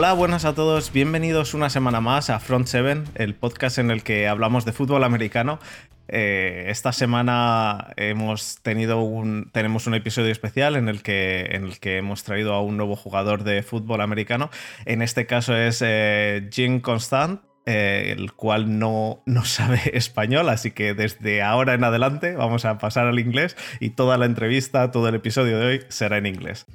Hola, buenas a todos, bienvenidos una semana más a Front 7, el podcast en el que hablamos de fútbol americano. Eh, esta semana hemos tenido tenemos un episodio especial en el, que, en el que hemos traído a un nuevo jugador de fútbol americano. En este caso es eh, Jean Constant, eh, el cual no, no sabe español, así que desde ahora en adelante vamos a pasar al inglés y toda la entrevista, todo el episodio de hoy será en inglés.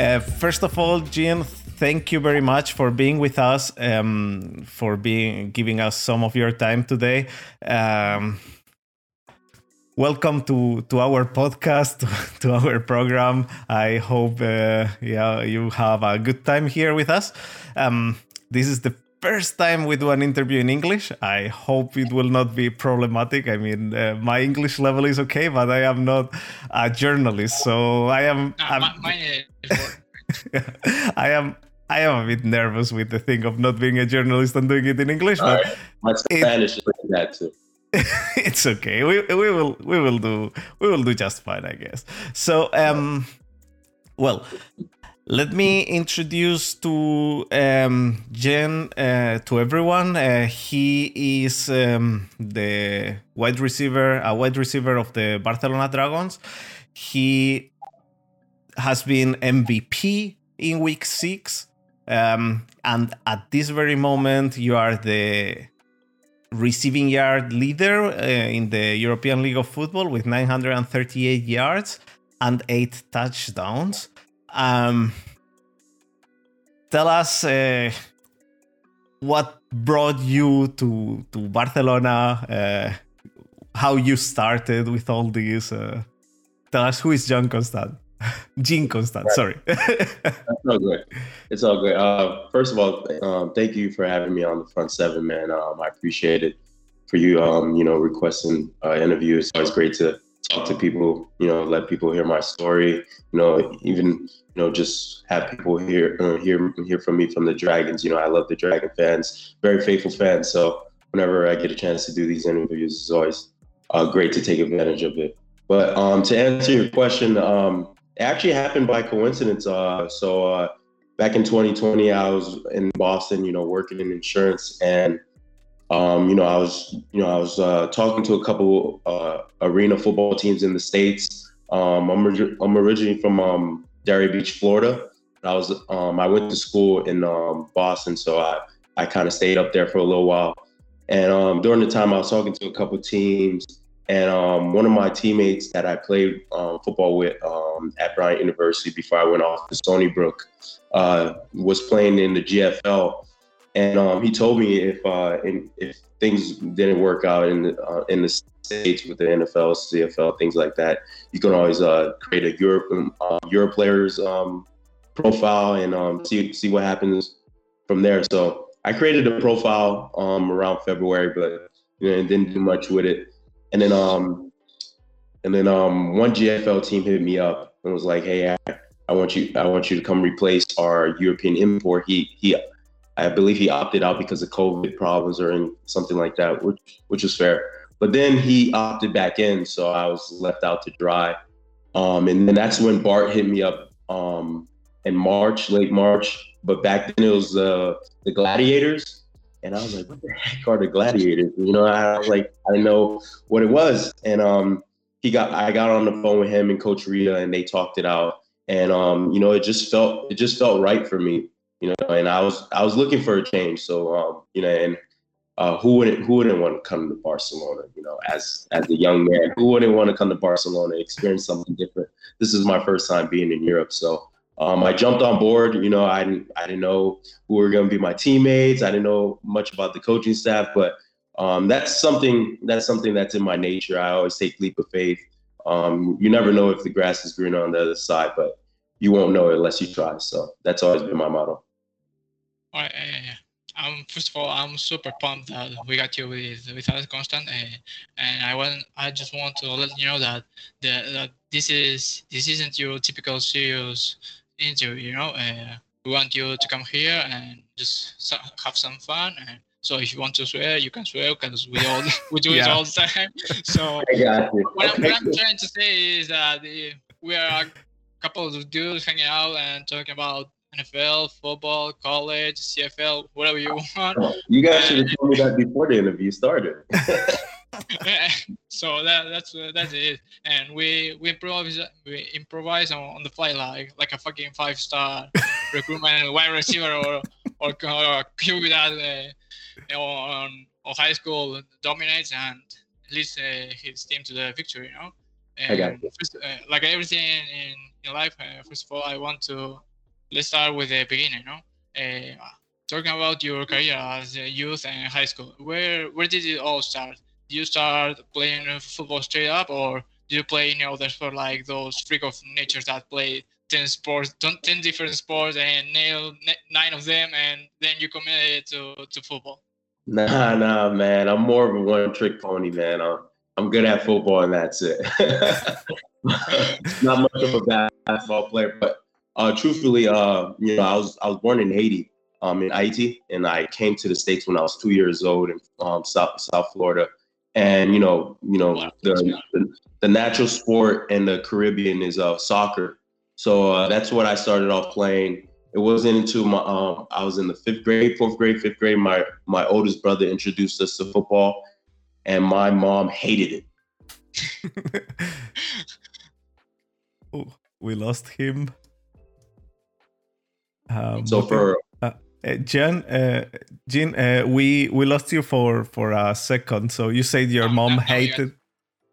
Uh, first of all, Jean, thank you very much for being with us, um, for being giving us some of your time today. Um, welcome to to our podcast, to our program. I hope uh, yeah you have a good time here with us. Um, this is the first time we do an interview in English. I hope it will not be problematic. I mean, uh, my English level is okay, but I am not a journalist, so I am. Uh, mine I am. I am a bit nervous with the thing of not being a journalist and doing it in English, but right. my Spanish is like that too. it's okay. We, we will we will do we will do just fine, I guess. So um, well, let me introduce to um, Jen uh, to everyone. Uh, he is um, the wide receiver, a wide receiver of the Barcelona Dragons. He has been MVP in week six. Um, and at this very moment, you are the receiving yard leader uh, in the European League of Football with 938 yards and eight touchdowns. Um, tell us uh, what brought you to to Barcelona, uh, how you started with all this. Uh, tell us who is John Constant. Jean Constant, right. sorry. That's all good. It's all good. Uh, first of all, um, thank you for having me on the front seven, man. Um, I appreciate it for you, um, you know, requesting uh, interviews. It's always great to talk to people, you know, let people hear my story, you know, even, you know, just have people hear, uh, hear, hear from me from the Dragons. You know, I love the Dragon fans, very faithful fans. So whenever I get a chance to do these interviews, it's always uh, great to take advantage of it. But um, to answer your question, um, it actually happened by coincidence. Uh, so uh, back in 2020, I was in Boston, you know, working in insurance, and um, you know, I was, you know, I was uh, talking to a couple uh, arena football teams in the states. Um, I'm, I'm originally from um, Delray Beach, Florida. I was, um, I went to school in um, Boston, so I, I kind of stayed up there for a little while. And um, during the time, I was talking to a couple teams, and um, one of my teammates that I played um, football with um, at Bryant University before I went off to Stony Brook uh, was playing in the GFL, and um, he told me if uh, if things didn't work out in the, uh, in the states with the NFL, CFL, things like that, you can always uh, create a Europe um, uh, Euro players um, profile and see see what happens from there. So I created a profile around February, but you know, didn't do much with it and then um, and then um, one GFL team hit me up and was like, "Hey, I, I want you, I want you to come replace our European import." He he, I believe he opted out because of COVID problems or in, something like that, which which was fair. But then he opted back in, so I was left out to dry. Um, and then that's when Bart hit me up um, in March, late March. But back then it was uh, the Gladiators and I was like, what the heck are the gladiators? You know, I was like, I didn't know what it was. And um, he got, I got on the phone with him and Coach Rita, and they talked it out. And um, you know, it just felt, it just felt right for me. You know, and I was, I was looking for a change. So um, you know, and uh, who wouldn't, who wouldn't want to come to Barcelona? You know, as as a young man, who wouldn't want to come to Barcelona, and experience something different? This is my first time being in Europe, so um, I jumped on board. You know, I didn't I didn't know who were going to be my teammates. I didn't know much about the coaching staff, but um, that's something that's something that's in my nature. I always take leap of faith. Um, you never know if the grass is greener on the other side, but you won't know it unless you try. So that's always been my motto. All right, yeah, yeah. Um, first of all, I'm super pumped that we got you with with us, Constant, uh, and I want I just want to let you know that the that this is this isn't your typical serious interview. You know, uh, we want you to come here and just have some fun and So if you want to swear, you can swear because we all we do it all the time. So I what, I'm, what I'm trying to say is that uh, we are a couple of dudes hanging out and talking about NFL, football, college, CFL, whatever you want. You guys should have told me that before the interview started. so that that's uh, that's it. And we we improvise we improvise on, on the fly like like a fucking five star recruitment wide receiver or or, or QB that uh, on, on high school dominates and leads uh, his team to the victory. You know. I got And first, uh, like everything in, in life, uh, first of all, I want to let's start with the beginning. Know, uh, talking about your career as a youth and high school. Where where did it all start? Did you start playing football straight up, or did you play any other sport like those freak of nature that play ten sports, 10 different sports, and nail nine of them, and then you committed to to football? Nah, nah, man. I'm more of a one trick pony, man. I'm, I'm good at football and that's it. Not much of a basketball player, but uh, truthfully, uh, you know, I was I was born in Haiti, um, in Haiti, and I came to the states when I was two years old in um, South South Florida. And you know, you know, the, the the natural sport in the Caribbean is uh, soccer. So uh, that's what I started off playing. It wasn't until my um, I was in the fifth grade, fourth grade, fifth grade. My my oldest brother introduced us to football, and my mom hated it. oh, we lost him. Um, So for uh, Jen, uh, Jean, uh, we we lost you for for a second. So you said your Oh, mom no, no, yeah. hated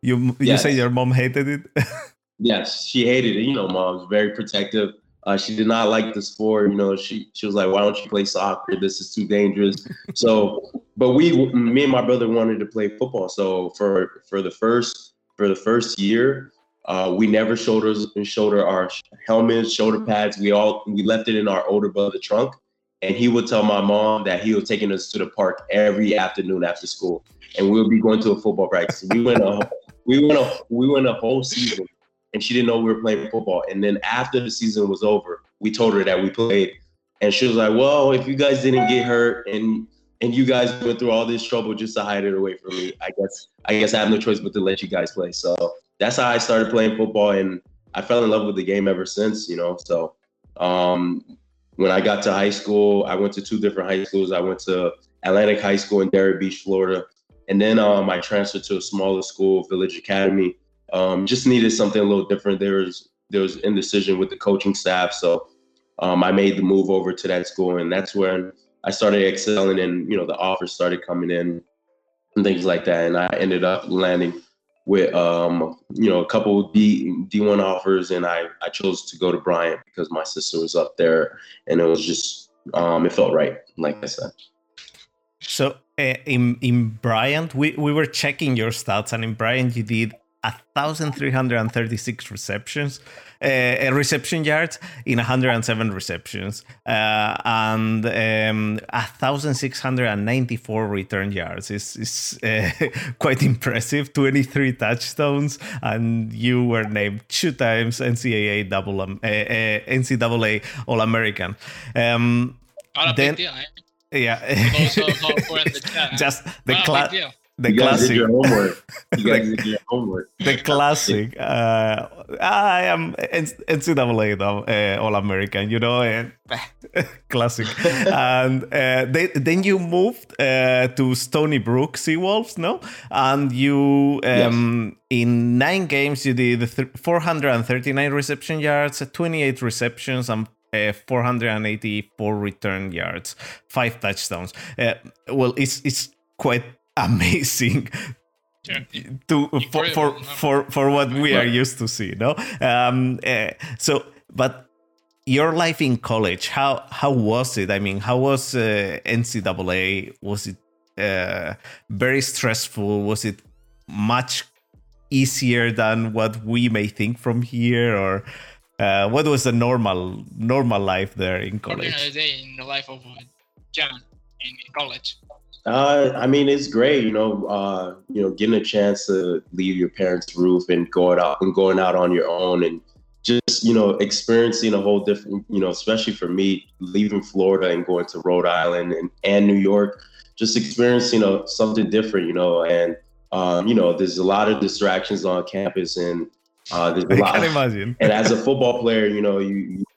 you. You Yes. say your mom hated it. yes, she hated it. You know, mom's very protective. Uh, she did not like the sport. You know, she she was like, "Why don't you play soccer? This is too dangerous." So, but we, me and my brother, wanted to play football. So for for the first for the first year, uh, we never shoulders and shoulder our helmets, shoulder pads. We all we left it in our older brother trunk, and he would tell my mom that he was taking us to the park every afternoon after school, and we would be going to a football practice. We went a we went a we went a whole season, and she didn't know we were playing football. And then after the season was over, we told her that we played, and she was like, "Well, if you guys didn't get hurt and and you guys went through all this trouble just to hide it away from me, I guess I guess I have no choice but to let you guys play." So that's how I started playing football, and I fell in love with the game ever since. You know, so um, when I got to high school, I went to two different high schools. I went to Atlantic High School in Delray Beach, Florida, and then um, I transferred to a smaller school, Village Academy. Um, just needed something a little different. There was there was indecision with the coaching staff, so um, I made the move over to that school, and that's when I started excelling, and you know the offers started coming in and things like that, and I ended up landing with um, you know a couple D D1 offers, and I I chose to go to Bryant because my sister was up there, and it was just um, it felt right, like I said. So uh, in in Bryant, we, we were checking your stats, and in Bryant you did a thousand three hundred and thirty six receptions, uh, reception yards in hundred and seven receptions, uh, and um, thousand six hundred and ninety four return yards. is is uh, quite impressive. Twenty three touchdowns, and you were named two times NCAA double um, uh, uh, NCAA All American. Um, Then- big deal. Eh? yeah, Also, the huh? just the Not a cla- big deal. the you guys did classic your homework. You guys did your homework. the classic. Uh, I am NCAA uh, All American, you know, and classic. and uh, they, then you moved uh, to Stony Brook Seawolves, no? And you, um, in nine games, you did th- 439 reception yards, 28 receptions, and uh, 484 return yards, five touchdowns. Uh, well, it's it's quite amazing. Yeah. to for for, for for what we are used to see no? Um uh, so but your life in college how how was it? I mean how was uh, ncaa was it uh, very stressful? Was it much easier than what we may think from here? Or uh, what was the normal normal life there in Ordinary college? day in the life of uh, John in college. Uh, I mean, it's great, you know. Uh, you know, getting a chance to leave your parents' roof and going out and going out on your own, and just you know experiencing a whole different you know especially for me leaving Florida and going to Rhode Island and, and New York just experiencing you know something different you know and um, you know there's a lot of distractions on campus and uh, there's a I lot can imagine. and as a football player you know you, you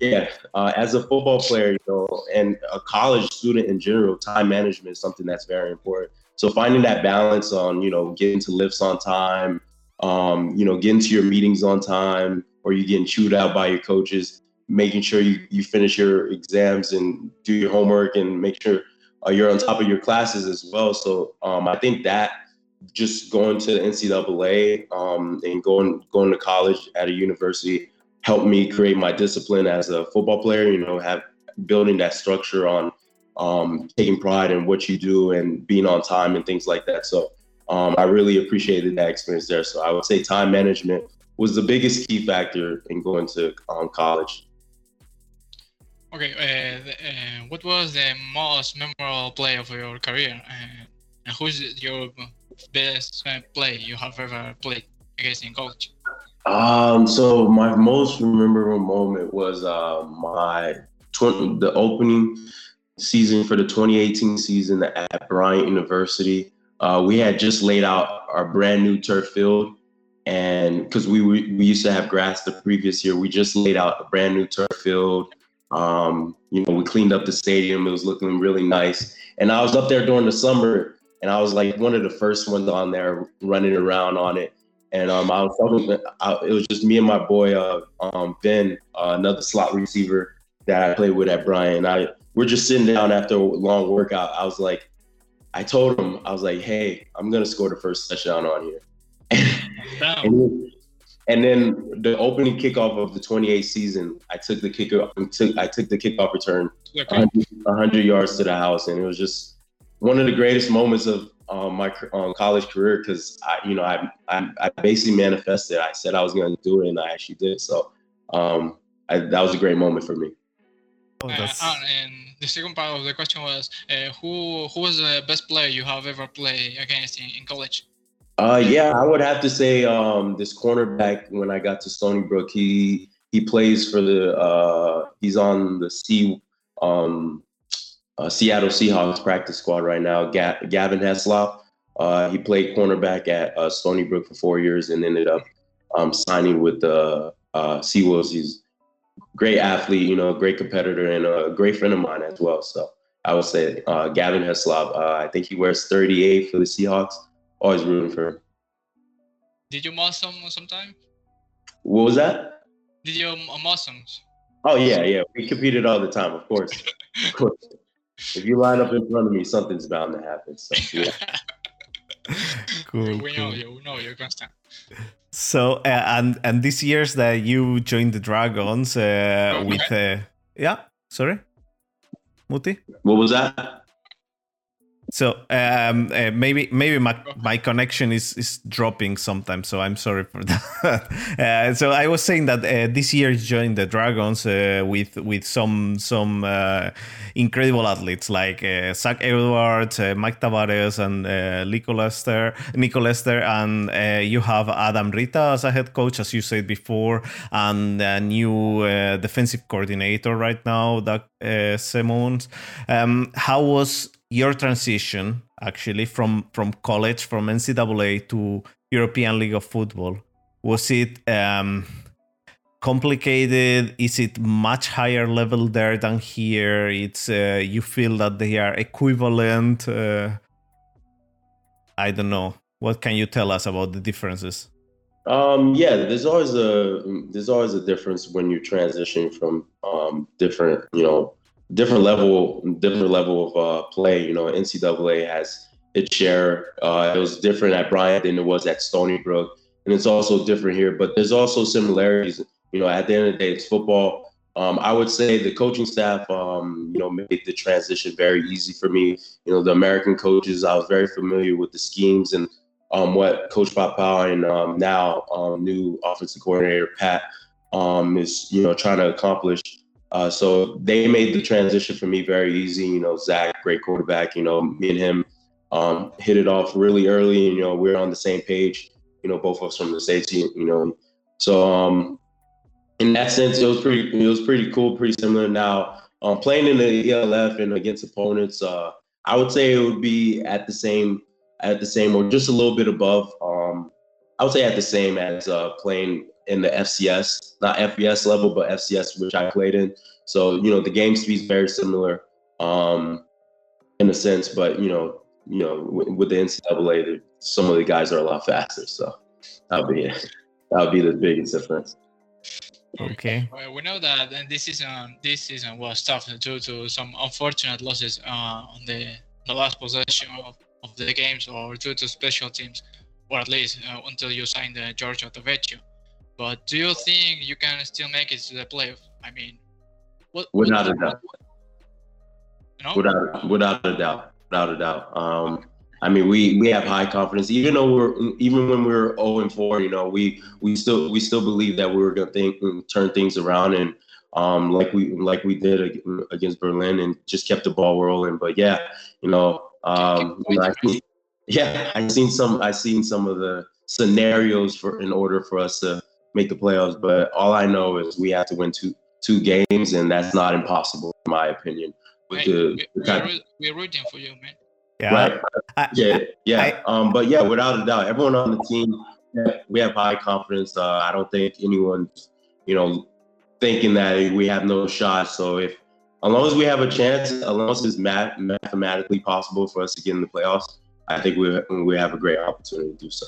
yeah uh, as a football player you know and a college student in general time management is something that's very important so finding that balance on you know getting to lifts on time um, you know, getting to your meetings on time, or you getting chewed out by your coaches, making sure you, you finish your exams and do your homework and make sure uh, you're on top of your classes as well. So um, I think that just going to the NCAA um, and going going to college at a university helped me create my discipline as a football player. You know, have building that structure on um, taking pride in what you do and being on time and things like that. So um, I really appreciated that experience there. So I would say time management was the biggest key factor in going to um, college. Okay, uh, uh, what was the most memorable play of your career, uh, and who's your best play you have ever played against in college? Um, so my most memorable moment was uh, my tw- the opening season for the 2018 season at Bryant University. Uh, we had just laid out our brand new turf field, and because we, we we used to have grass the previous year, we just laid out a brand new turf field. Um, you know, we cleaned up the stadium; it was looking really nice. And I was up there during the summer, and I was like one of the first ones on there running around on it. And um, I was talking, I, it was just me and my boy uh, um, Ben, uh, another slot receiver that I played with at Bryant. I we're just sitting down after a long workout. I was like, I told him, I was like, hey, I'm gonna score the first touchdown on here. and, and, then the opening kickoff of the 28 season, I took the kick took I took the kickoff return 100, 100, yards to the house, and it was just one of the greatest moments of um, my um, college career because I, you know, I, I, I basically manifested. I said I was going to do it, and I actually did. So um, I, that was a great moment for me. Oh, uh, and the second part of the question was uh, who who was the best player you have ever played against in, in college? Uh, yeah, I would have to say um, this cornerback when I got to Stony Brook. He he plays for the uh, he's on the C um, uh, Seattle Seahawks practice squad right now. Ga- Gavin Heslop. Uh, he played cornerback at uh, Stony Brook for four years and ended up um, signing with the uh, Seawolves. He's great athlete, you know, great competitor, and a great friend of mine as well. So I would say uh, Gavin Heslop. Uh, I think he wears 38 for the Seahawks. Always rooting for him. Did you moss him sometime? What was that? Did you moss him? Oh yeah, yeah. We competed all the time, of course. of course. If you line up in front of me, something's bound to happen. So yeah. cool. We know you. We know you're constant. So uh, and and this year's that you joined the Dragons uh, okay. with uh, yeah sorry, Muti. What was that? So um, uh, maybe maybe my, my connection is, is dropping sometimes, so I'm sorry for that. uh, so I was saying that uh, this year joined the Dragons uh, with with some some uh, incredible athletes like uh, Zach Edwards, Mike Tavares, and uh, Nico Lester, Nico Lester, and you have Adam Rita as a head coach, as you said before, and a new defensive coordinator right now, Doug Simmons. Um, how was your transition actually from from college from NCAA to European League of Football was it um, complicated? Is it much higher level there than here? It's uh, you feel that they are equivalent. Uh, I don't know. What can you tell us about the differences? Um, yeah, there's always a there's always a difference when you're transitioning from um, different, you know, different level, different level of uh, play. You know, NCAA has its share. Uh, it was different at Bryant than it was at Stony Brook, and it's also different here. But there's also similarities. You know, at the end of the day, it's football. Um, I would say the coaching staff, um, you know, made the transition very easy for me. You know, the American coaches, I was very familiar with the schemes and um, what Coach Papa and um, now um, new offensive coordinator Pat um, is, you know, trying to accomplish. Uh, so they made the transition for me very easy. You know, Zach, great quarterback. You know, me and him um, hit it off really early. And, you know, we're on the same page. You know, both of us from the safety. You know, so um, in that sense, it was pretty it was pretty cool, pretty similar. Now, um, playing in the ELF and against opponents, uh, I would say it would be at the same at the same or just a little bit above. Um, I would say at the same as uh, playing in the FCS, not FBS level, but FCS, which I played in. So you know the game speed is very similar um, in a sense, but you know you know with, with the NCAA, some of the guys are a lot faster. So that'll be it. That'll be the biggest difference. Okay. Well, we know that and this season, this season was tough due to some unfortunate losses uh, on the the last possession of, of the games, or due to special teams, or at least uh, until you sign the Giorgio Tavecchio. But do you think you can still make it to the playoff? I mean, what, without what, a doubt. You know? Without without a doubt, without a doubt. Um, I mean, we we have high confidence, even though we're even when we are 0 and 4, you know, we we still we still believe that we are gonna think turn things around and um like we like we did against Berlin and just kept the ball rolling. But yeah, you know, um, you know, I yeah, I seen some I seen some of the scenarios for in order for us to make the playoffs. But all I know is we have to win two two games, and that's not impossible in my opinion. With the, we, are we're rooting for you, man. Yeah. Right. I, yeah. Yeah. I, um, but yeah, without a doubt, everyone on the team, we have high confidence. Uh, I don't think anyone's, you know, thinking that we have no shot. So if, as long as we have a chance, as long as it's math- mathematically possible for us to get in the playoffs, I think we we have a great opportunity to do so.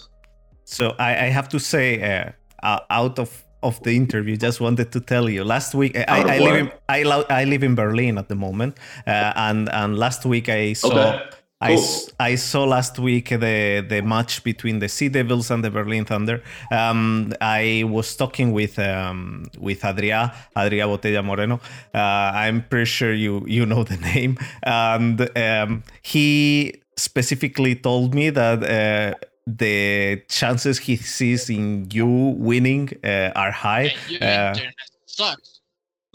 So I, I have to say, uh, out of of the interview, just wanted to tell you. Last week, I, I live in I, I live in Berlin at the moment, uh, and and last week I saw. Okay I, I saw last week the the match between the Sea Devils and the Berlin Thunder. Um, I was talking with um, with Adria Adria Botella Moreno. Uh, I'm pretty sure you you know the name, and um, he specifically told me that. Uh, the chances he sees in you winning uh, are high. Uh, sucks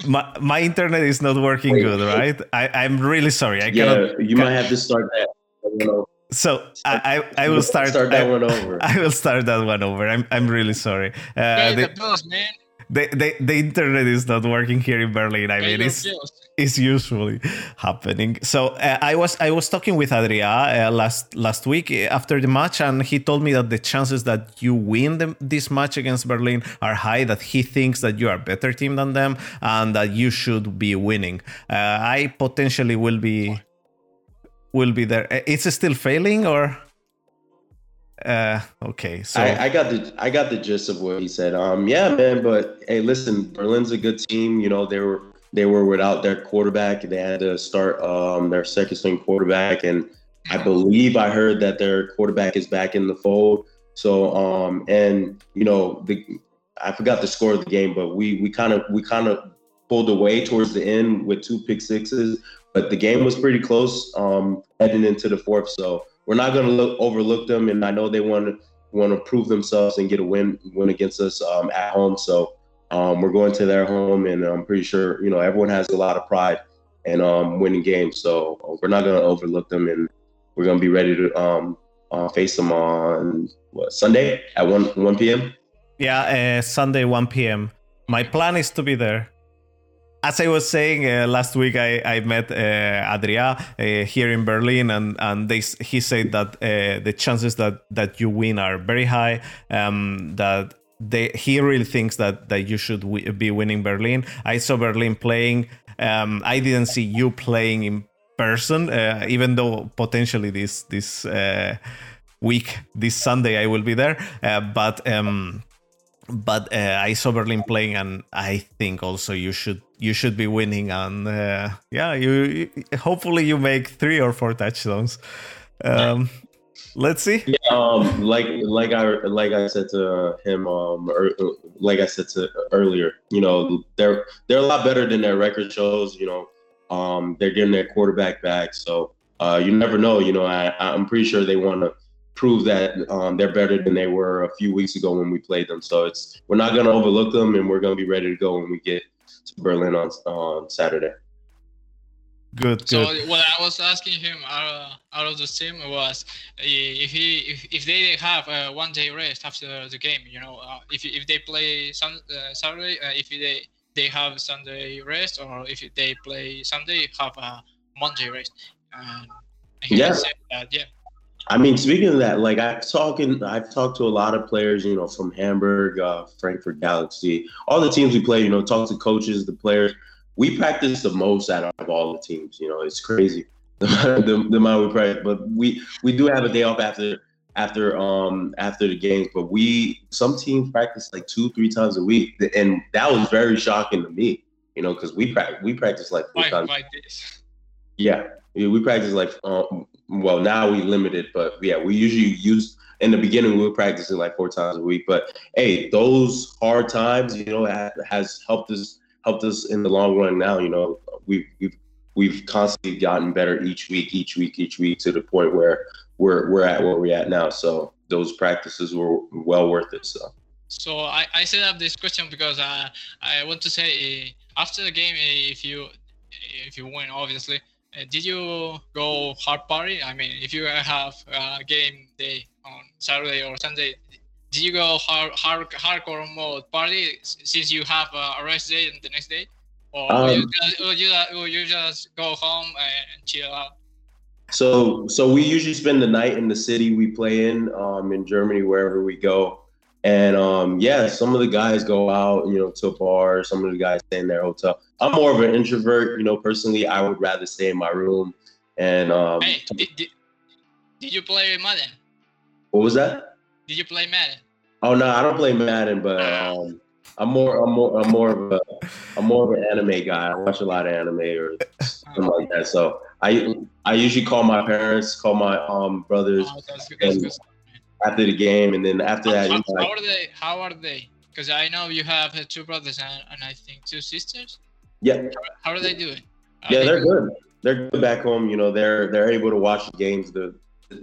my, my internet is not working Wait, good, right? I, I'm really sorry. I yeah, cannot, you might have to start that so I, I, I will start, start that I, one over. I will start that one over. I'm I'm really sorry. Uh, the, the bills, man. The, the, the internet is not working here in Berlin. I mean, it's, it's usually happening. So uh, I was I was talking with Adria uh, last last week after the match, and he told me that the chances that you win the, this match against Berlin are high. That he thinks that you are a better team than them, and that you should be winning. Uh, I potentially will be will be there. Uh, it's still failing or? Uh, okay, so I, I, got the I got the gist of what he said. Um, yeah, man, but hey, listen, Berlin's a good team. You know, they were they were without their quarterback. They had to start um their second string quarterback, and I believe I heard that their quarterback is back in the fold. So um and you know the I forgot the score of the game, but we we kind of we kind of pulled away towards the end with two pick sixes. But the game was pretty close um, heading into the fourth, so we're not going to overlook them. And I know they want to want to prove themselves and get a win win against us um, at home. So um, we're going to their home, and I'm pretty sure you know everyone has a lot of pride in um, winning games. So uh, we're not going to overlook them, and we're going to be ready to um, uh, face them on what, Sunday at one one p.m. Yeah, uh, Sunday one p.m. My plan is to be there as I was saying uh, last week, I, I met uh, Adria uh, here in Berlin, and and they, he said that uh, the chances that that you win are very high. Um, that they he really thinks that that you should w- be winning Berlin. I saw Berlin playing. Um, I didn't see you playing in person, uh, even though potentially this this uh, week, this Sunday, I will be there. but um, but uh, I saw Berlin playing, and I think also you should you should be winning. And uh, yeah, you, hopefully you make three or four touchdowns. Um, let's see. Yeah, um, like like I like I said to him, um, er, like I said to earlier, you know, they're they're a lot better than their record shows. You know, um, they're getting their quarterback back, so uh, you never know. You know, I I'm pretty sure they want to prove that um, they're better than they were a few weeks ago when we played them. So it's we're not going to overlook them, and we're going to be ready to go when we get to Berlin on on Saturday. Good, So good. what I was asking him out, out of the team was if he if, if they have a one day rest after the game, you know, uh, if if they play sun, uh, Saturday, uh, if they they have Sunday rest, or if they play Sunday, have a Monday rest. And he Yeah. said that, yeah. I mean, speaking of that, like I've talking, I've talked to a lot of players, you know, from Hamburg, uh, Frankfurt Galaxy, all the teams we play. You know, talk to coaches, the players. We practice the most out of all the teams. You know, it's crazy the, the, amount we practice. But we we do have a day off after after um after the games. But we some teams practice like two three times a week, and that was very shocking to me. You know, because we practice we practice like four times. five days. Yeah, yeah, we practice like um, well now we limited, but yeah, we usually use in the beginning we were practicing like four times a week. But hey, those hard times, you know, has helped us helped us in the long run. Now, you know, we've we've we've constantly gotten better each week, each week, each week to the point where we're we're at where we're at now. So those practices were well worth it. So. So I, I set up this question because uh, I want to say uh, after the game, uh, if you if you win, obviously, did you go hard party? I mean, if you have a game day on Saturday or Sunday, did you go hard, hard hardcore mode party since you have a rest day and the next day, or will you Um, just, will you, you just go home and chill out? So so we usually spend the night in the city we play in, um, in Germany, wherever we go. And um, yeah, some of the guys go out, you know, to a bar. Some of the guys stay in their hotel. I'm more of an introvert, you know. Personally, I would rather stay in my room. And um, Hey, did, did, did you play Madden? what was that? Did you play Madden? Oh no, I don't play Madden, but um, I'm more I'm more I'm more of a I'm more of an anime guy. I watch a lot of anime or something like that. So I I usually call my parents, call my um brothers Oh, that's good. That's good. after the game, and then after that, how, you know, how are they? How are they? Because I know you have uh, two brothers and, and I think two sisters. Yeah, How are they doing? Yeah, they they're good. They're good back home. You know, they're they're able to watch the games. The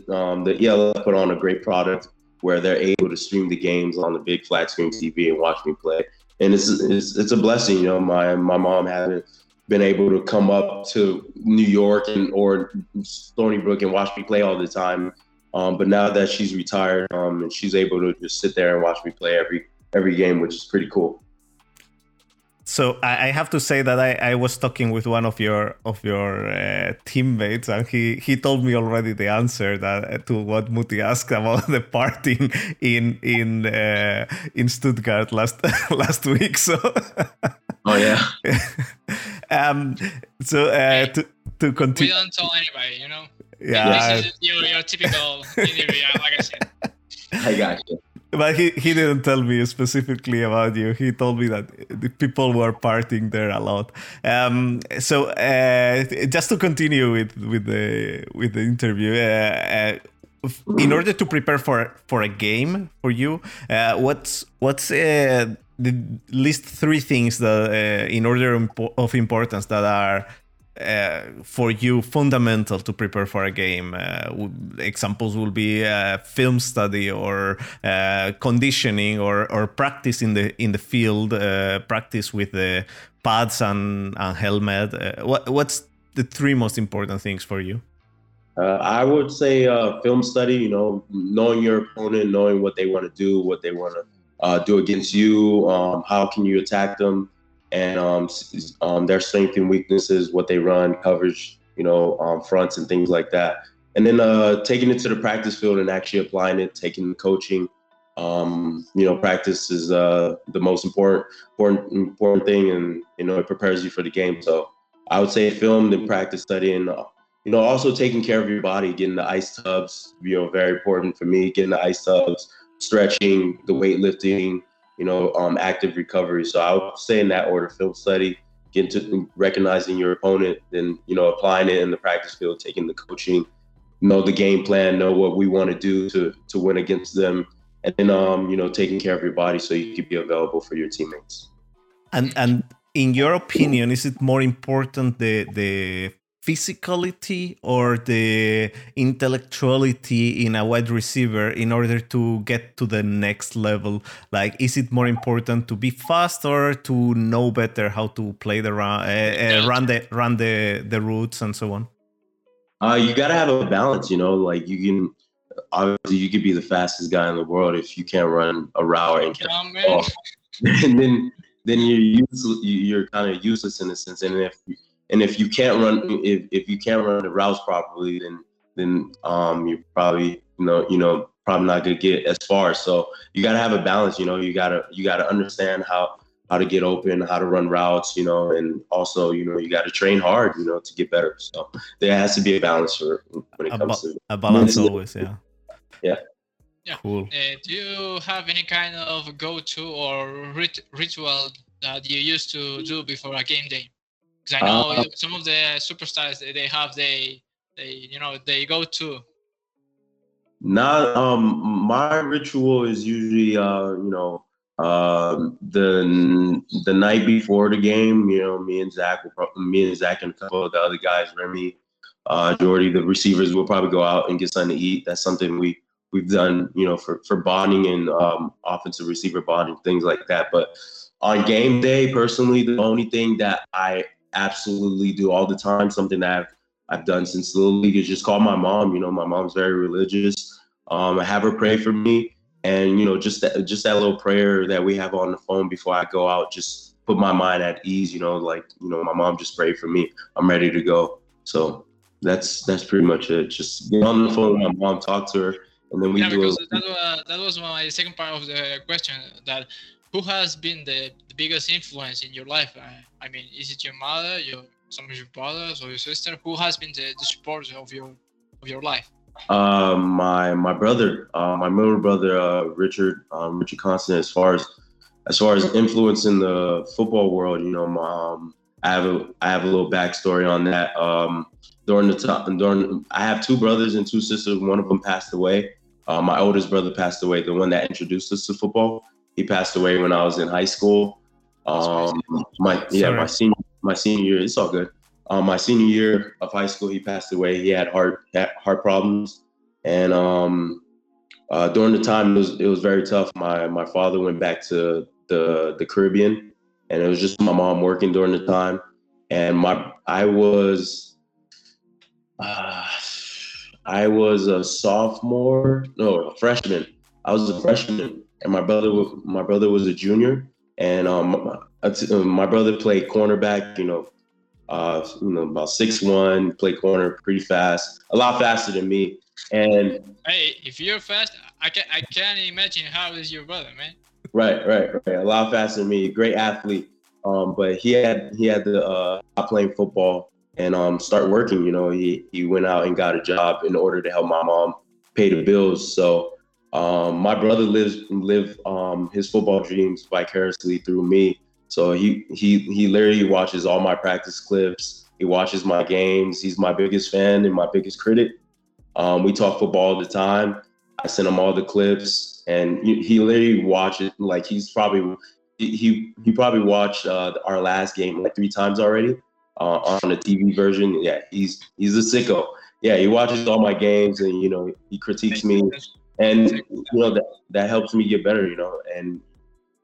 um, the ELF put on a great product where they're able to stream the games on the big flat screen TV and watch me play. And it's it's, it's a blessing. You know, my my mom hasn't been able to come up to New York and or Stony Brook and watch me play all the time. Um, but now that she's retired, um, and she's able to just sit there and watch me play every every game, which is pretty cool. So I, I have to say that I, I was talking with one of your of your uh, teammates, and he, he told me already the answer that uh, to what Muti asked about the partying in in uh, in Stuttgart last last week. So Oh yeah. um so uh, to to We continue, don't tell anybody, you know. yeah. This is your, your typical interview, like I said. I got you. But he, he didn't tell me specifically about you. He told me that the people were partying there a lot. Um, so uh, just to continue with, with the with the interview, uh, uh, in order to prepare for for a game for you, uh, what's what's uh, the least three things that uh, in order of importance that are uh, for you fundamental to prepare for a game. Uh, examples will be uh, film study or uh, conditioning or, or practice in the in the field, uh, practice with the pads and, and helmet. Uh, what what's the three most important things for you? I would say film study. You know, knowing your opponent, knowing what they want to do, what they want to do against you. Um, how can you attack them, and um, um, their strengths and weaknesses, what they run, coverage, you know, um, fronts and things like that. And then uh, taking it to the practice field and actually applying it, taking the coaching. Um, you know, practice is uh, the most important, important, important thing, and you know, it prepares you for the game. So I would say film, and practice studying. Uh, you know, also taking care of your body, getting the ice tubs, you know, very important for me, getting the ice tubs, stretching, the weightlifting, you know, um, active recovery. So I would say in that order, film study, getting to recognizing your opponent, then, you know, applying it in the practice field, taking the coaching, know the game plan, know what we want to do to, to win against them. And then, um, you know, taking care of your body so you can be available for your teammates. And and in your opinion, is it more important the the physicality or the intellectuality in a wide receiver in order to get to the next level? Like, is it more important to be fast or to know better how to play the run, uh, uh, run the run the the routes and so on? Uh, you got to have a balance, you know. Like you can obviously you could be the fastest guy in the world if you can't run a route and catch oh, and then then you're useless, you're kind of useless in a sense. And if and if you can't run if, if you can't run the routes properly, then then um you're probably you know you know probably not gonna get as far. So you gotta have a balance. You know you gotta you gotta understand how how to get open, how to run routes, you know, and also, you know, you got to train hard, you know, to get better. So there has to be a balance for when it a comes ba- to a balance always, yeah. Yeah. Yeah. Cool. Uh, do you have any kind of go-to or rit- ritual that you used to do before a game day? Because I know Uh, some of the superstars they have they they you know they go to. Not um my ritual is usually uh you know um the the night before the game you know me and Zach will pro- me and Zach and a couple of the other guys Remy uh Jordy the receivers will probably go out and get something to eat that's something we we've done you know for for bonding and um offensive receiver bonding things like that but on game day personally the only thing that I absolutely do all the time something that I've I've done since little league is just call my mom you know my mom's very religious um, I have her pray for me, and you know, just that just that little prayer that we have on the phone before I go out, just put my mind at ease. You know, like you know, my mom just prayed for me. I'm ready to go. So that's that's pretty much it. Just get on the phone with my mom, talk to her, and then we yeah, do. because A, that was that was my second part of the question. That who has been the, the biggest influence in your life? I, I mean, is it your mother, your some of your brothers, or your sister? Who has been the, the support of your of your life? uh, my my brother, uh, my middle brother, uh, Richard, um, Richard Constant. As far as as far as influence in the football world, you know, my, um, I have a I have a little backstory on that. Um, during the time, during I have two brothers and two sisters. One of them passed away. Uh, my oldest brother passed away. The one that introduced us to football. He passed away when I was in high school. Um, my yeah, my senior my senior year. It's all good. Um, my senior year of high school, he passed away. He had heart heart problems, and um, uh, during the time it was it was very tough. My my father went back to the the Caribbean, and it was just my mom working during the time, and my I was uh, I was a sophomore, no, a freshman. I was a freshman, and my brother my brother was a junior, and um, my brother played cornerback. You know, uh, you know, about six one, play corner pretty fast, a lot faster than me. And Hey, if you're fast, I can I can't imagine how is your brother, man. right, right, right, a lot faster than me. Great athlete, um, but he had he had to uh, stop playing football and um, start working. You know, he he went out and got a job in order to help my mom pay the bills. So. Um, my brother lives live um, his football dreams vicariously through me. So he he he literally watches all my practice clips. He watches my games. He's my biggest fan and my biggest critic. Um, we talk football all the time. I send him all the clips, and he, he literally watches. Like he's probably he he, probably watched uh, our last game like three times already uh, on the TV version. Yeah, he's he's a sicko. Yeah, he watches all my games, and you know he critiques me, and you know that that helps me get better. You know, and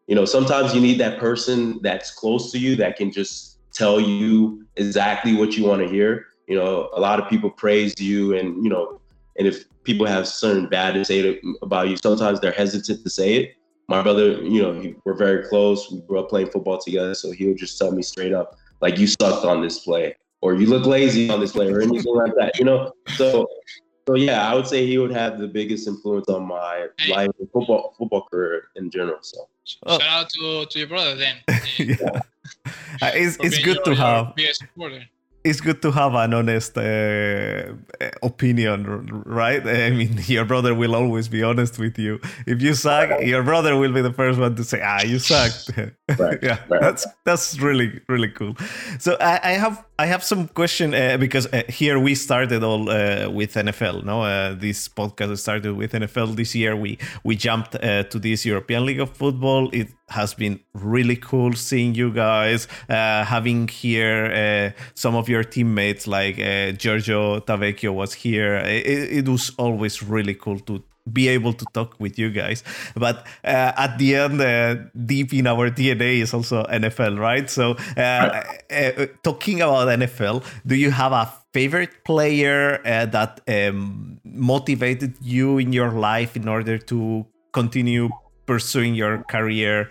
you know sometimes you need that person that's close to you that can just tell you exactly what you want to hear. You know a lot of people praise you and you know and if people have certain bad to say to, about you sometimes they're hesitant to say it. My brother you know he, we're very close. We grew up playing football together so he'll just tell me straight up like you sucked on this play or you look lazy on this play or anything like that you know? So so yeah i would say he would have the biggest influence on my life and football football career in general so Oh. Shout out to, to your brother then. yeah. Uh, it's it's good your- to have it's good to have an honest uh, opinion, right? I mean, your brother will always be honest with you. If you suck, your brother will be the first one to say, "Ah, you sucked." Right, yeah, right. that's that's really really cool. So I, I have I have some question uh, because uh, here we started all uh, with NFL. No, uh, this podcast started with NFL. This year we we jumped uh, to this European League of Football. It has been really cool seeing you guys, uh, having here some of your teammates like Giorgio Tavecchio was here. It, it was always really cool to be able to talk with you guys. But uh, at the end, uh, deep in our DNA is also NFL, right? So, uh, uh, talking about NFL, do you have a favorite player uh, that um, motivated you in your life in order to continue pursuing your career?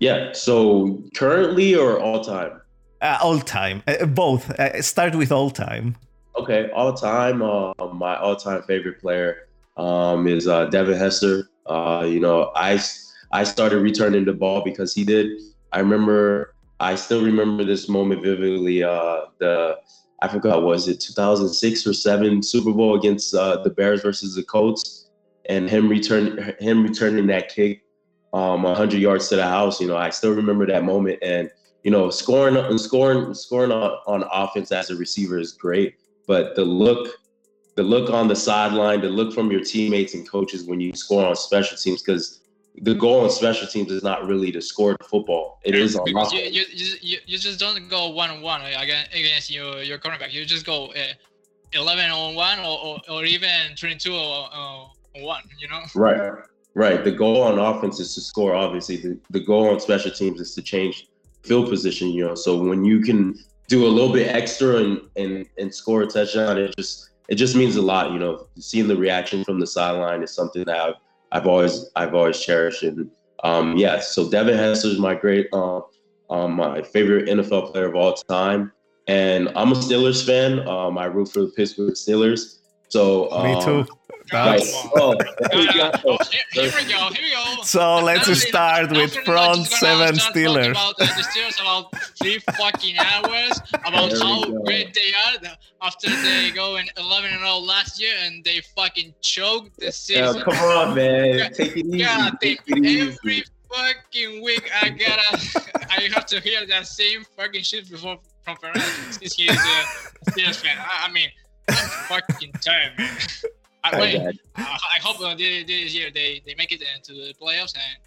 Yeah. So, currently or all time? Uh, all time, both. start with all time. Okay, all time, uh, my all time favorite player um, is uh, Devin Hester. Uh, you know, I I started returning the ball because he did. I remember, I still remember this moment vividly. Uh, the I forgot was it 2006 or seven Super Bowl against uh, the Bears versus the Colts, and him return him returning that kick, um, 100 yards to the house. You know, I still remember that moment, and you know, scoring and scoring scoring on, on offense as a receiver is great but the look the look on the sideline, the look from your teammates and coaches when you score on special teams, because the goal on special teams is not really to score the football. It is on you, you, you, you just don't go one on one against your your cornerback. You just go uh, eleven on one or, or, or even twenty two on one. You know. Right. Right. The goal on offense is to score. Obviously, the, the goal on special teams is to change field position. You know, so when you can do a little bit extra and and and score a touchdown, it just it just means a lot. You know, seeing the reaction from the sideline is something that I've I've always I've always cherished. And um, yeah, so Devin Hester is my great uh, um, my favorite NFL player of all time. And I'm a Steelers fan. Um, I root for the Pittsburgh Steelers. So um, me too. That's... Oh, here, we go. Here we go. So let's Not start with front seven Steelers. About uh, the Steelers about three fucking hours about how great they are after they go in 11 and 0 last year and they fucking choked the season. Yeah, come on, man. Take it easy. Yeah, Take it every easy. fucking week I gotta, I have to hear that same fucking shit before from Fernando since he's a Steelers fan. I, I mean, I'm fucking tired. I, wait, uh, I hope uh, this, this year they, they make it into the playoffs and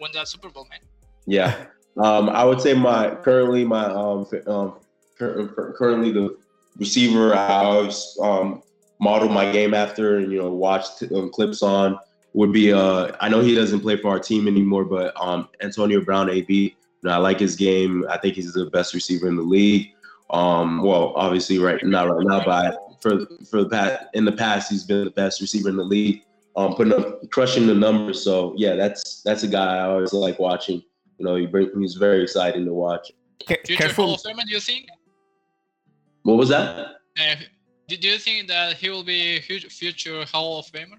win that Super Bowl, man. Yeah, um, I would say my currently my um, um currently the receiver I always um, model my game after and you know watch t- um, clips on would be uh I know he doesn't play for our team anymore, but um Antonio Brown AB. You know, I like his game. I think he's the best receiver in the league. Um, well, obviously right not right now, but for for the past in the past he's been the best receiver in the league, um, putting up crushing the numbers. So yeah, that's that's a guy I always like watching. You know, he bring, he's very exciting to watch. Future Careful. Hall of Famer, do you think? What was that? Uh, do you think that he will be a future Hall of Famer?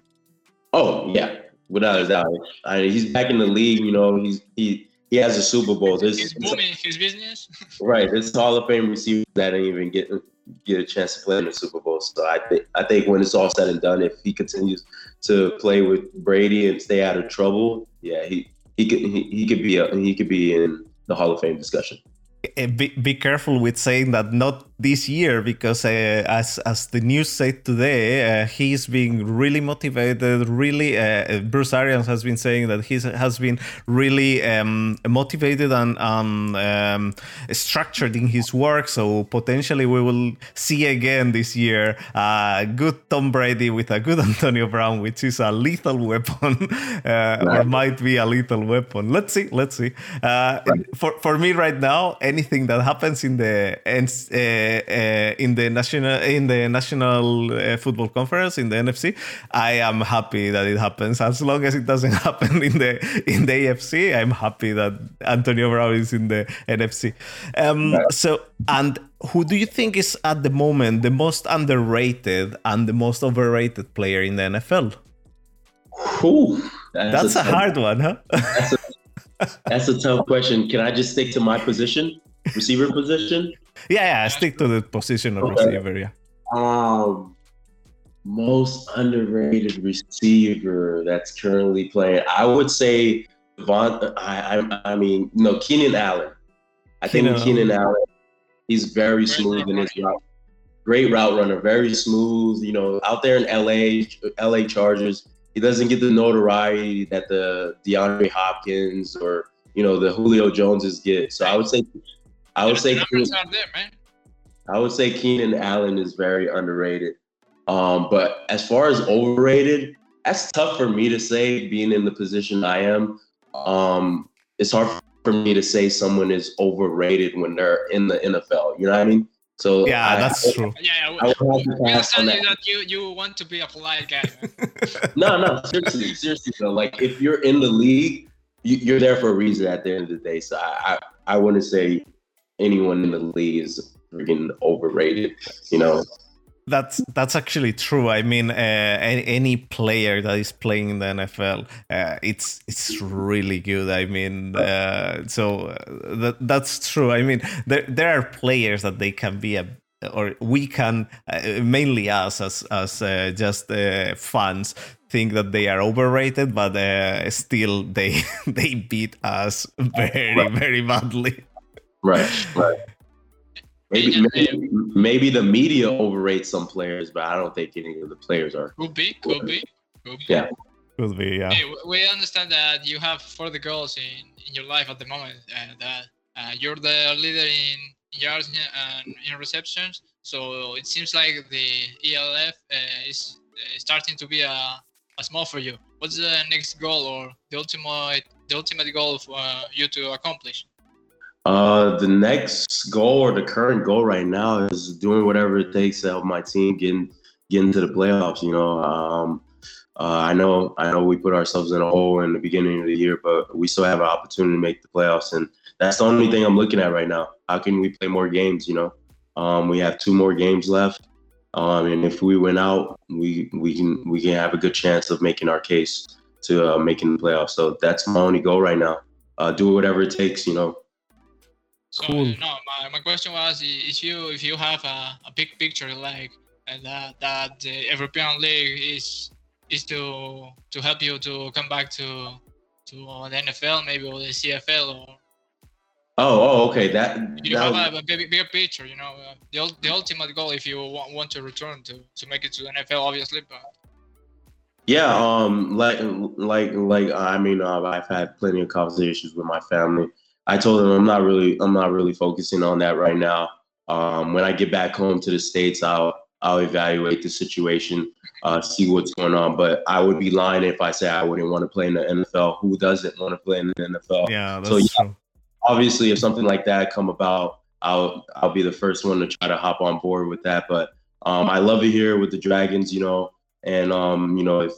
Oh yeah, without a doubt. I mean, he's back in the league. You know, he's he he has a Super Bowl. This he's booming his business. right, this Hall of Fame receiver that didn't even get get a chance to play in the Super Bowl. So I think I think when it's all said and done, if he continues to play with Brady and stay out of trouble, yeah, he he could he, he could be a, he could be in the Hall of Fame discussion. Eh, be, be careful with saying that not this year because uh, as as the news said today uh, he's being really motivated really uh, bruce arians has been saying that he has been really um, motivated and um, structured in his work. So potentially we will see again this year a good tom brady with a good antonio brown which is a lethal weapon uh, or might be a lethal weapon. Let's see let's see. Uh, for for me right now anything that happens in the uh, in the national in the national uh, football conference in the NFC, I am happy that it happens. As long as it doesn't happen in the in the AFC, I'm happy that Antonio Brown is in the NFC. Um, so and who do you think is at the moment the most underrated and the most overrated player in the NFL? Ooh, that's, that's a, a hard one, huh? That's a, that's a tough question. Can I just stick to my position, receiver position? Yeah, yeah, stick to the position of okay. receiver. Yeah. Um, most underrated receiver that's currently playing, I would say Von. I, I, I mean, no, Keenan Allen. I Keenan, think Keenan Allen. He's very smooth in his route. Great route runner, very smooth. You know, out there in LA, LA Chargers, he doesn't get the notoriety that the DeAndre Hopkins or you know the Julio Joneses get. So I would say, I would say, Keenan, there, I would say Keenan Allen is very underrated. Um, but as far as overrated, that's tough for me to say. Being in the position I am, um, it's hard for me to say someone is overrated when they're in the NFL. You know what I mean? So yeah, I, that's I, true. Yeah, yeah. We, understand that. that. you you want to be a polite guy. no, no, seriously, seriously though. Like if you're in the league, you, are there for a reason. At the end of the day, so I I, I wouldn't say anyone in the league is freaking overrated. You know, that's that's actually true. I mean, uh, any, any, player that is playing in the NFL, uh, it's it's really good. I mean, uh, so uh, that that's true. I mean, there there are players that they can be a or we can uh, mainly us as as uh, just fans think that they are overrated, but still they they beat us very very badly. Right, right. Maybe, maybe, maybe, the media overrates some players, but I don't think any of the players are. Could be, could be, could be. Yeah. Could be, yeah. Hey, we understand that you have four the girls in, in your life at the moment, and that uh, you're the leader in yards and in receptions. So it seems like the ELF uh, is uh, starting to be a, a small for you. What's the next goal or the ultimate the ultimate goal for uh, you to accomplish? Uh, the next goal or the current goal right now is doing whatever it takes to help my team get get into the playoffs. You know, um, uh, I know I know we put ourselves in a hole in the beginning of the year, but we still have an opportunity to make the playoffs, and that's the only thing I'm looking at right now. How can we play more games? You know, um, we have two more games left, um, and if we win out, we we can we can have a good chance of making our case to uh, making the playoffs. So that's my only goal right now. Uh, do whatever it takes. You know, so, cool. No, my, my question was if you if you have a, a big picture like that that the European League is is to to help you to come back to to the NFL maybe or the CFL or. Oh, oh, okay. That you that have was... a bigger, bigger picture. You know, uh, the the ultimate goal if you want, want to return to to make it to the NFL, obviously, but. Yeah, um, like, like, like. I mean, uh, I've had plenty of conversations with my family I told him I'm not really I'm not really focusing on that right now. Um, when I get back home to the states, I'll I'll evaluate the situation, uh, see what's going on. But I would be lying if I say I wouldn't want to play in the NFL. Who doesn't want to play in the NFL? Yeah, so yeah, true. obviously, if something like that come about, I'll I'll be the first one to try to hop on board with that. But um, I love it here with the Dragons, you know, and um, you know if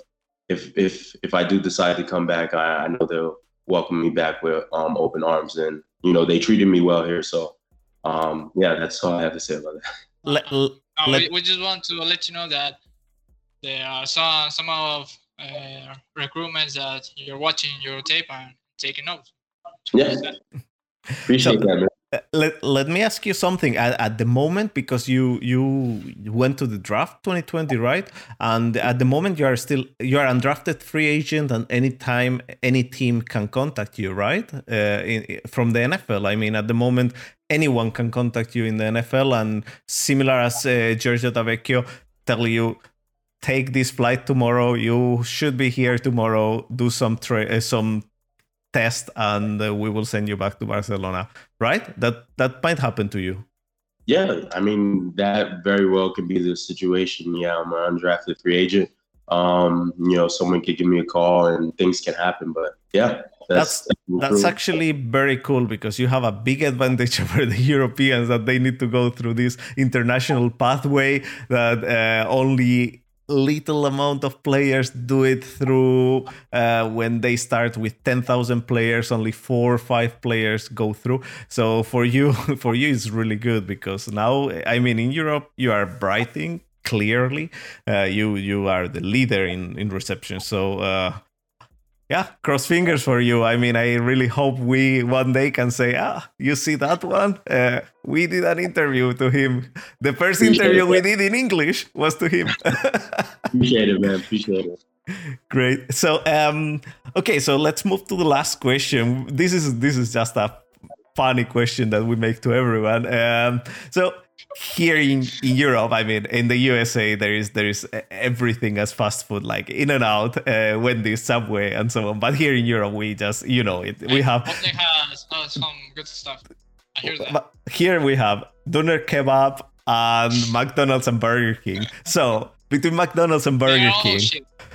if if if I do decide to come back, I, I know they'll welcomed me back with um, open arms, and you know they treated me well here. So um, yeah, that's all I have to say about that. Let, let, we, we, just want to let you know that there are some some of uh, recruitments that you're watching your tape and taking notes. Yeah, appreciate so, that, man let, let me ask you something. At, at, the moment because you you went to the draft 2020 right? And at the moment you are still you are undrafted free agent and anytime any team can contact you right? Uh, in, from the nfl i mean at the moment anyone can contact you in the nfl and similar as uh, giorgio Tavecchio tell you take this flight tomorrow. You should be here tomorrow. Do some tra- uh, some test and uh, we will send you back to Barcelona, right? That that might happen to you. Yeah, I mean that very well can be the situation. Yeah, I'm an undrafted free agent. Um, you know, someone could give me a call and things can happen. But yeah, that's that's, that's actually very cool because you have a big advantage over the Europeans that they need to go through this international pathway that uh, only little amount of players do it through uh, when they start with 10,000 players only four or five players go through. So for you for you it's really good because now i mean in europe you are brighting clearly. Uh, you you are the leader in in reception. So uh, yeah, cross fingers for you. I mean, I really hope we one day can say, ah, you see that one? Uh, we did an interview to him. The first interview we did in English was to him. Appreciate it, man. Appreciate it. Great. So, um, okay, so let's move to the last question. This is this is just a funny question that we make to everyone. Um, so here in, in Europe, I mean, in the USA, there is there is everything as fast food, like In and Out, uh, Wendy's, Subway, and so on. But here in Europe, we just you know it. We have. has uh, some good stuff. I hear that. But here we have doner kebab and McDonald's and Burger King. So between McDonald's and Burger King,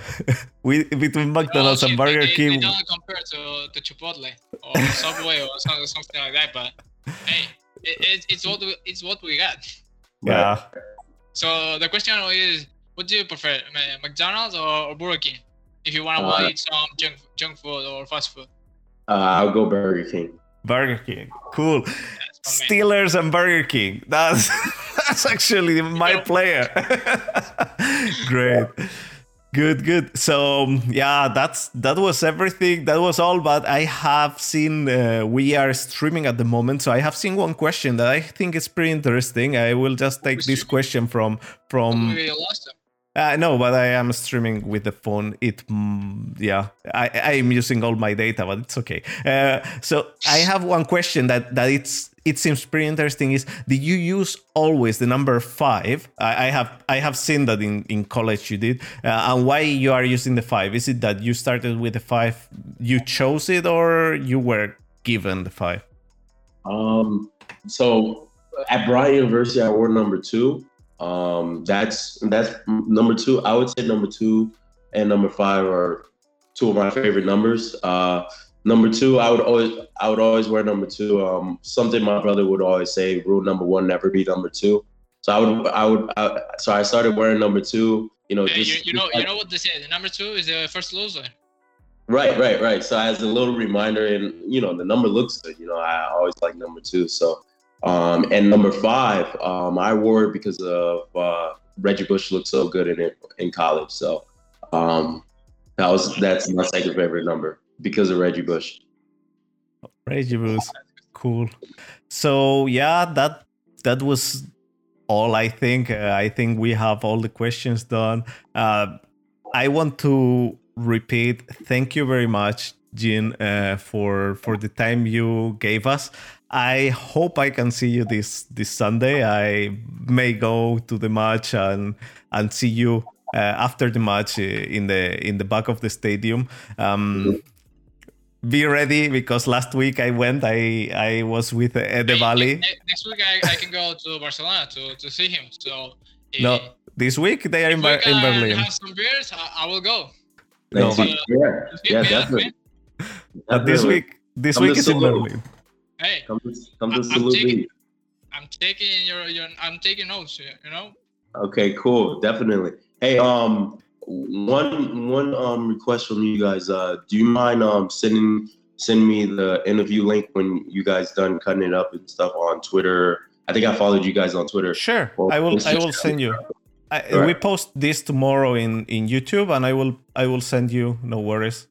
we between McDonald's and Burger they, King. They don't compare to, to Chipotle or Subway or something like that. But hey, it, it, it's what we, it's what we got. Yeah. So the question is, what do you prefer, McDonald's or, or Burger King? If you want to Uh, eat some junk junk food or fast food. Uh, I'll go Burger King. Burger King. Cool. That's. Steelers and Burger King. That's that's actually my player. Great. Good, good. So um, yeah, that's that was everything. That was all. But I have seen uh, we are streaming at the moment, so I have seen one question that I think is pretty interesting. I will just take this question from from We lost them. Uh, no, but I am streaming with the phone. It, mm, yeah, I, I am using all my data, but it's okay. Uh, so I have one question that that it's it seems pretty interesting. Is do you use always the number five? I, I have I have seen that in in college you did, uh, and why you are using the five? Is it that you started with the five, you chose it, or you were given the five? Um, so at Bryant University, I wore number two. Um, that's that's number two. I would say number two and number five are two of my favorite numbers. Uh, number two, I would always I would always wear number two. Um, something my brother would always say: rule number one, never be number two. So I would I would I, so I started wearing number two. You know, Yeah, you, just you know you know what they say. The number two is the first loser. Right, right, right. So as a little reminder, and you know, the number looks good. You know, I always like number two. So, um, and number five, um, I wore it because of uh, Reggie Bush looked so good in it in college. So, um, that was that's my second favorite number because of Reggie Bush. Reggie Bush. Cool. So yeah, that that was all. I think. Uh, I think we have all the questions done. Uh, I want to repeat. Thank you very much, Jean, uh, for for the time you gave us. I hope I can see you this this Sunday. I may go to the match and and see you uh, after the match uh, in the in the back of the stadium. Um, be ready because last week I went. I I was with uh, Ede Valley. Next week I, I can go to Barcelona to, to see him. So eh, No, this week they are in, we Ber- in Berlin. have some beers, I, I will go. No, Next but- yeah, yeah, hit definitely. But this week, this Come week to is in Salou. Berlin. Hey, Come to, come I- to I'm salute taking- me. I'm taking your, your I'm taking notes. You know. Okay, cool. Definitely. Hey, um, one one um request from you guys. Uh, do you mind um sending send me the interview link when you guys done cutting it up and stuff on Twitter? I think I followed you guys on Twitter. Sure, Well, I will. it's I will send you. I, Alright. We post this tomorrow in in YouTube, and I will I will send you. No worries.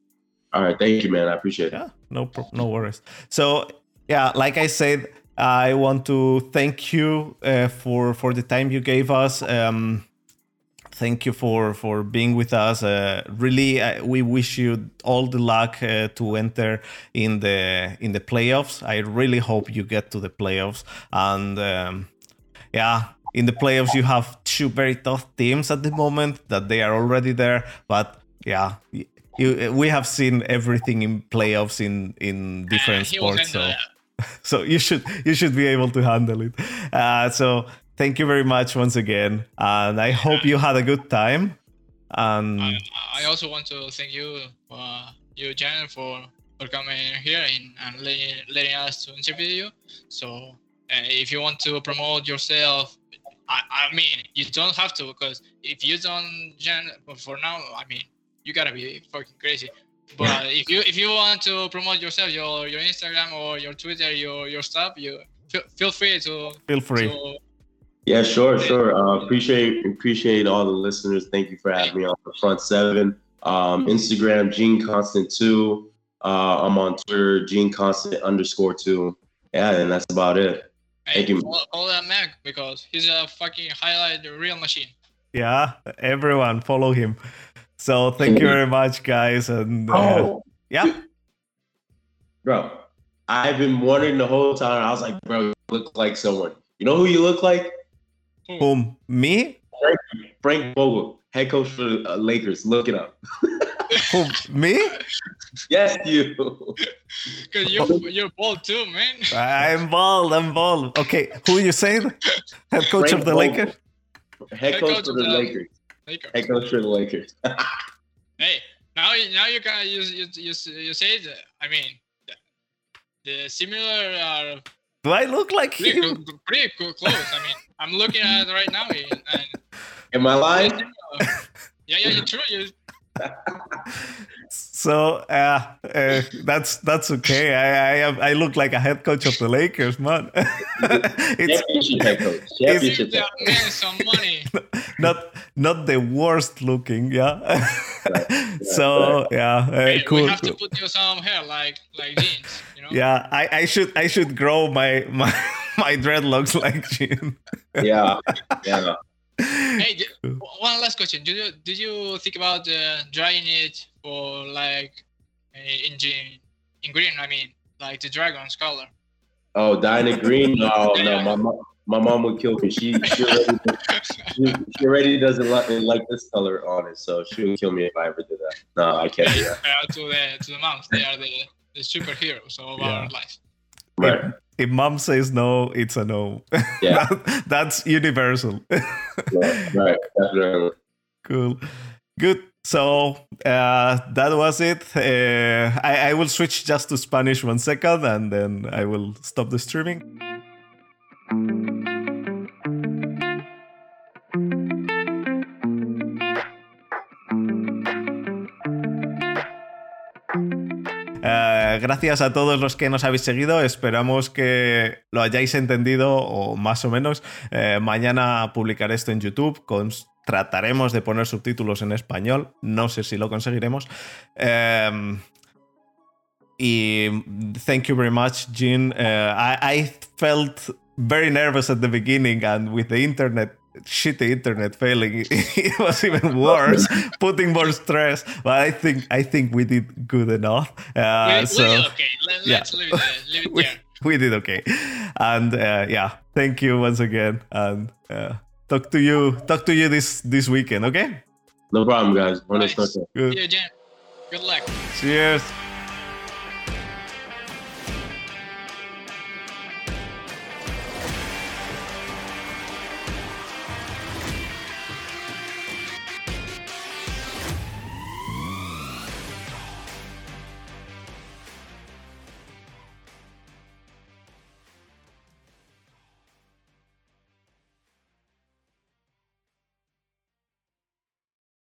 All right, thank you, man. I appreciate it. Yeah, no no worries. So yeah, like I said, I want to thank you uh, for for the time you gave us. Um, thank you for for being with us. Uh, really, uh, we wish you all the luck uh, to enter in the in the playoffs. I really hope you get to the playoffs and. Um, yeah in the playoffs you have two very tough teams at the moment that they are already there but yeah you, we have seen everything in playoffs in in different Uh, sports so. so you should you should be able to handle it uh, so thank you very much once again and i hope you had a good time and I, I also want to thank you, uh, you Jan, for for coming here and, and letting, letting us to interview you. So uh, if you want to promote yourself, I, I mean, you don't have to because if you don't, Jan, for now, I mean, you gotta be fucking crazy. But if you if you want to promote yourself, your your Instagram or your Twitter, your your stuff, you feel, feel free to feel free to Yeah, sure, sure. Uh, appreciate appreciate all the listeners. Thank you for having me on the front seven. Um, Instagram Jean Constant two. Uh, I'm on Twitter Jean Constant underscore two. Yeah, and that's about it. hey, Thank you. follow, follow that Mac because he's a fucking highlight reel machine. yeah everyone follow him so thank you very much guys and uh, Oh, yeah bro, I've been wondering the whole time. I was like, bro, you look like someone. You know who you look like? Whom? Me? Frank Vogel, head coach for the uh, Lakers. Look it up. Who? Me? yes, you. Because you're, you're bald too, man. I'm bald. I'm bald. Okay, who you saying? Head coach Frank of the Vogel. Lakers? Head Head coach coach of the the- Lakers. Lakers. Head coach for the Lakers. Hey, now you now you can you you you, you say that. I mean, the, the similar are Do I look like pretty, him? cl- pretty cl- close. I mean, I'm looking at it right now, and, and Am I lying? yeah, yeah, you're true. You So uh, uh, that's that's okay. I I, am, I look like a head coach of the Lakers, man. it's Championship head coach. Is- Championship give head that some money. not not the worst looking, yeah. so yeah, uh, Hey, cool. we have to put you some hair like like jeans. You know. Yeah, I, I should I should grow my my my dreadlocks like Jim. coach. Yeah. Yeah. Hey, d- one last question. Did you did you think about uh, drying it for like uh, in green, in green? I mean, like the dragon's color. Oh, Dinah Green? No, no. My mom, my mom would kill me. She she already, she, she already doesn't like, like this color on it, so she would kill me if I ever did that. No, I can't do that. Uh, to the to the moms, they are the, the superheroes of Yeah. our life. Right. If, mom says no, it's a no. Yeah. That- that's universal. Right. right. Definitely. cool. Good. So uh, that was it. Uh, I, I will switch just to Spanish one second and then I will stop the streaming. Gracias a todos los que nos habéis seguido. Esperamos que lo hayáis entendido o más o menos. Eh, mañana publicaré esto en YouTube. Trataremos de poner subtítulos en español. No sé si lo conseguiremos. Em, y thank you very much, Jean. Eh, I felt very nervous at the beginning, and with the internet, shitty internet failing, it was even worse, putting more stress. But I think I think we did good enough. Uh, we, we so did okay. Let, yeah. Let's leave it, leave it we, there. we did okay, and uh, yeah, thank you once again, and uh, talk to you talk to you this this weekend. Okay, No problem, guys. Nice. good. Yeah, Jen. Good luck. Cheers.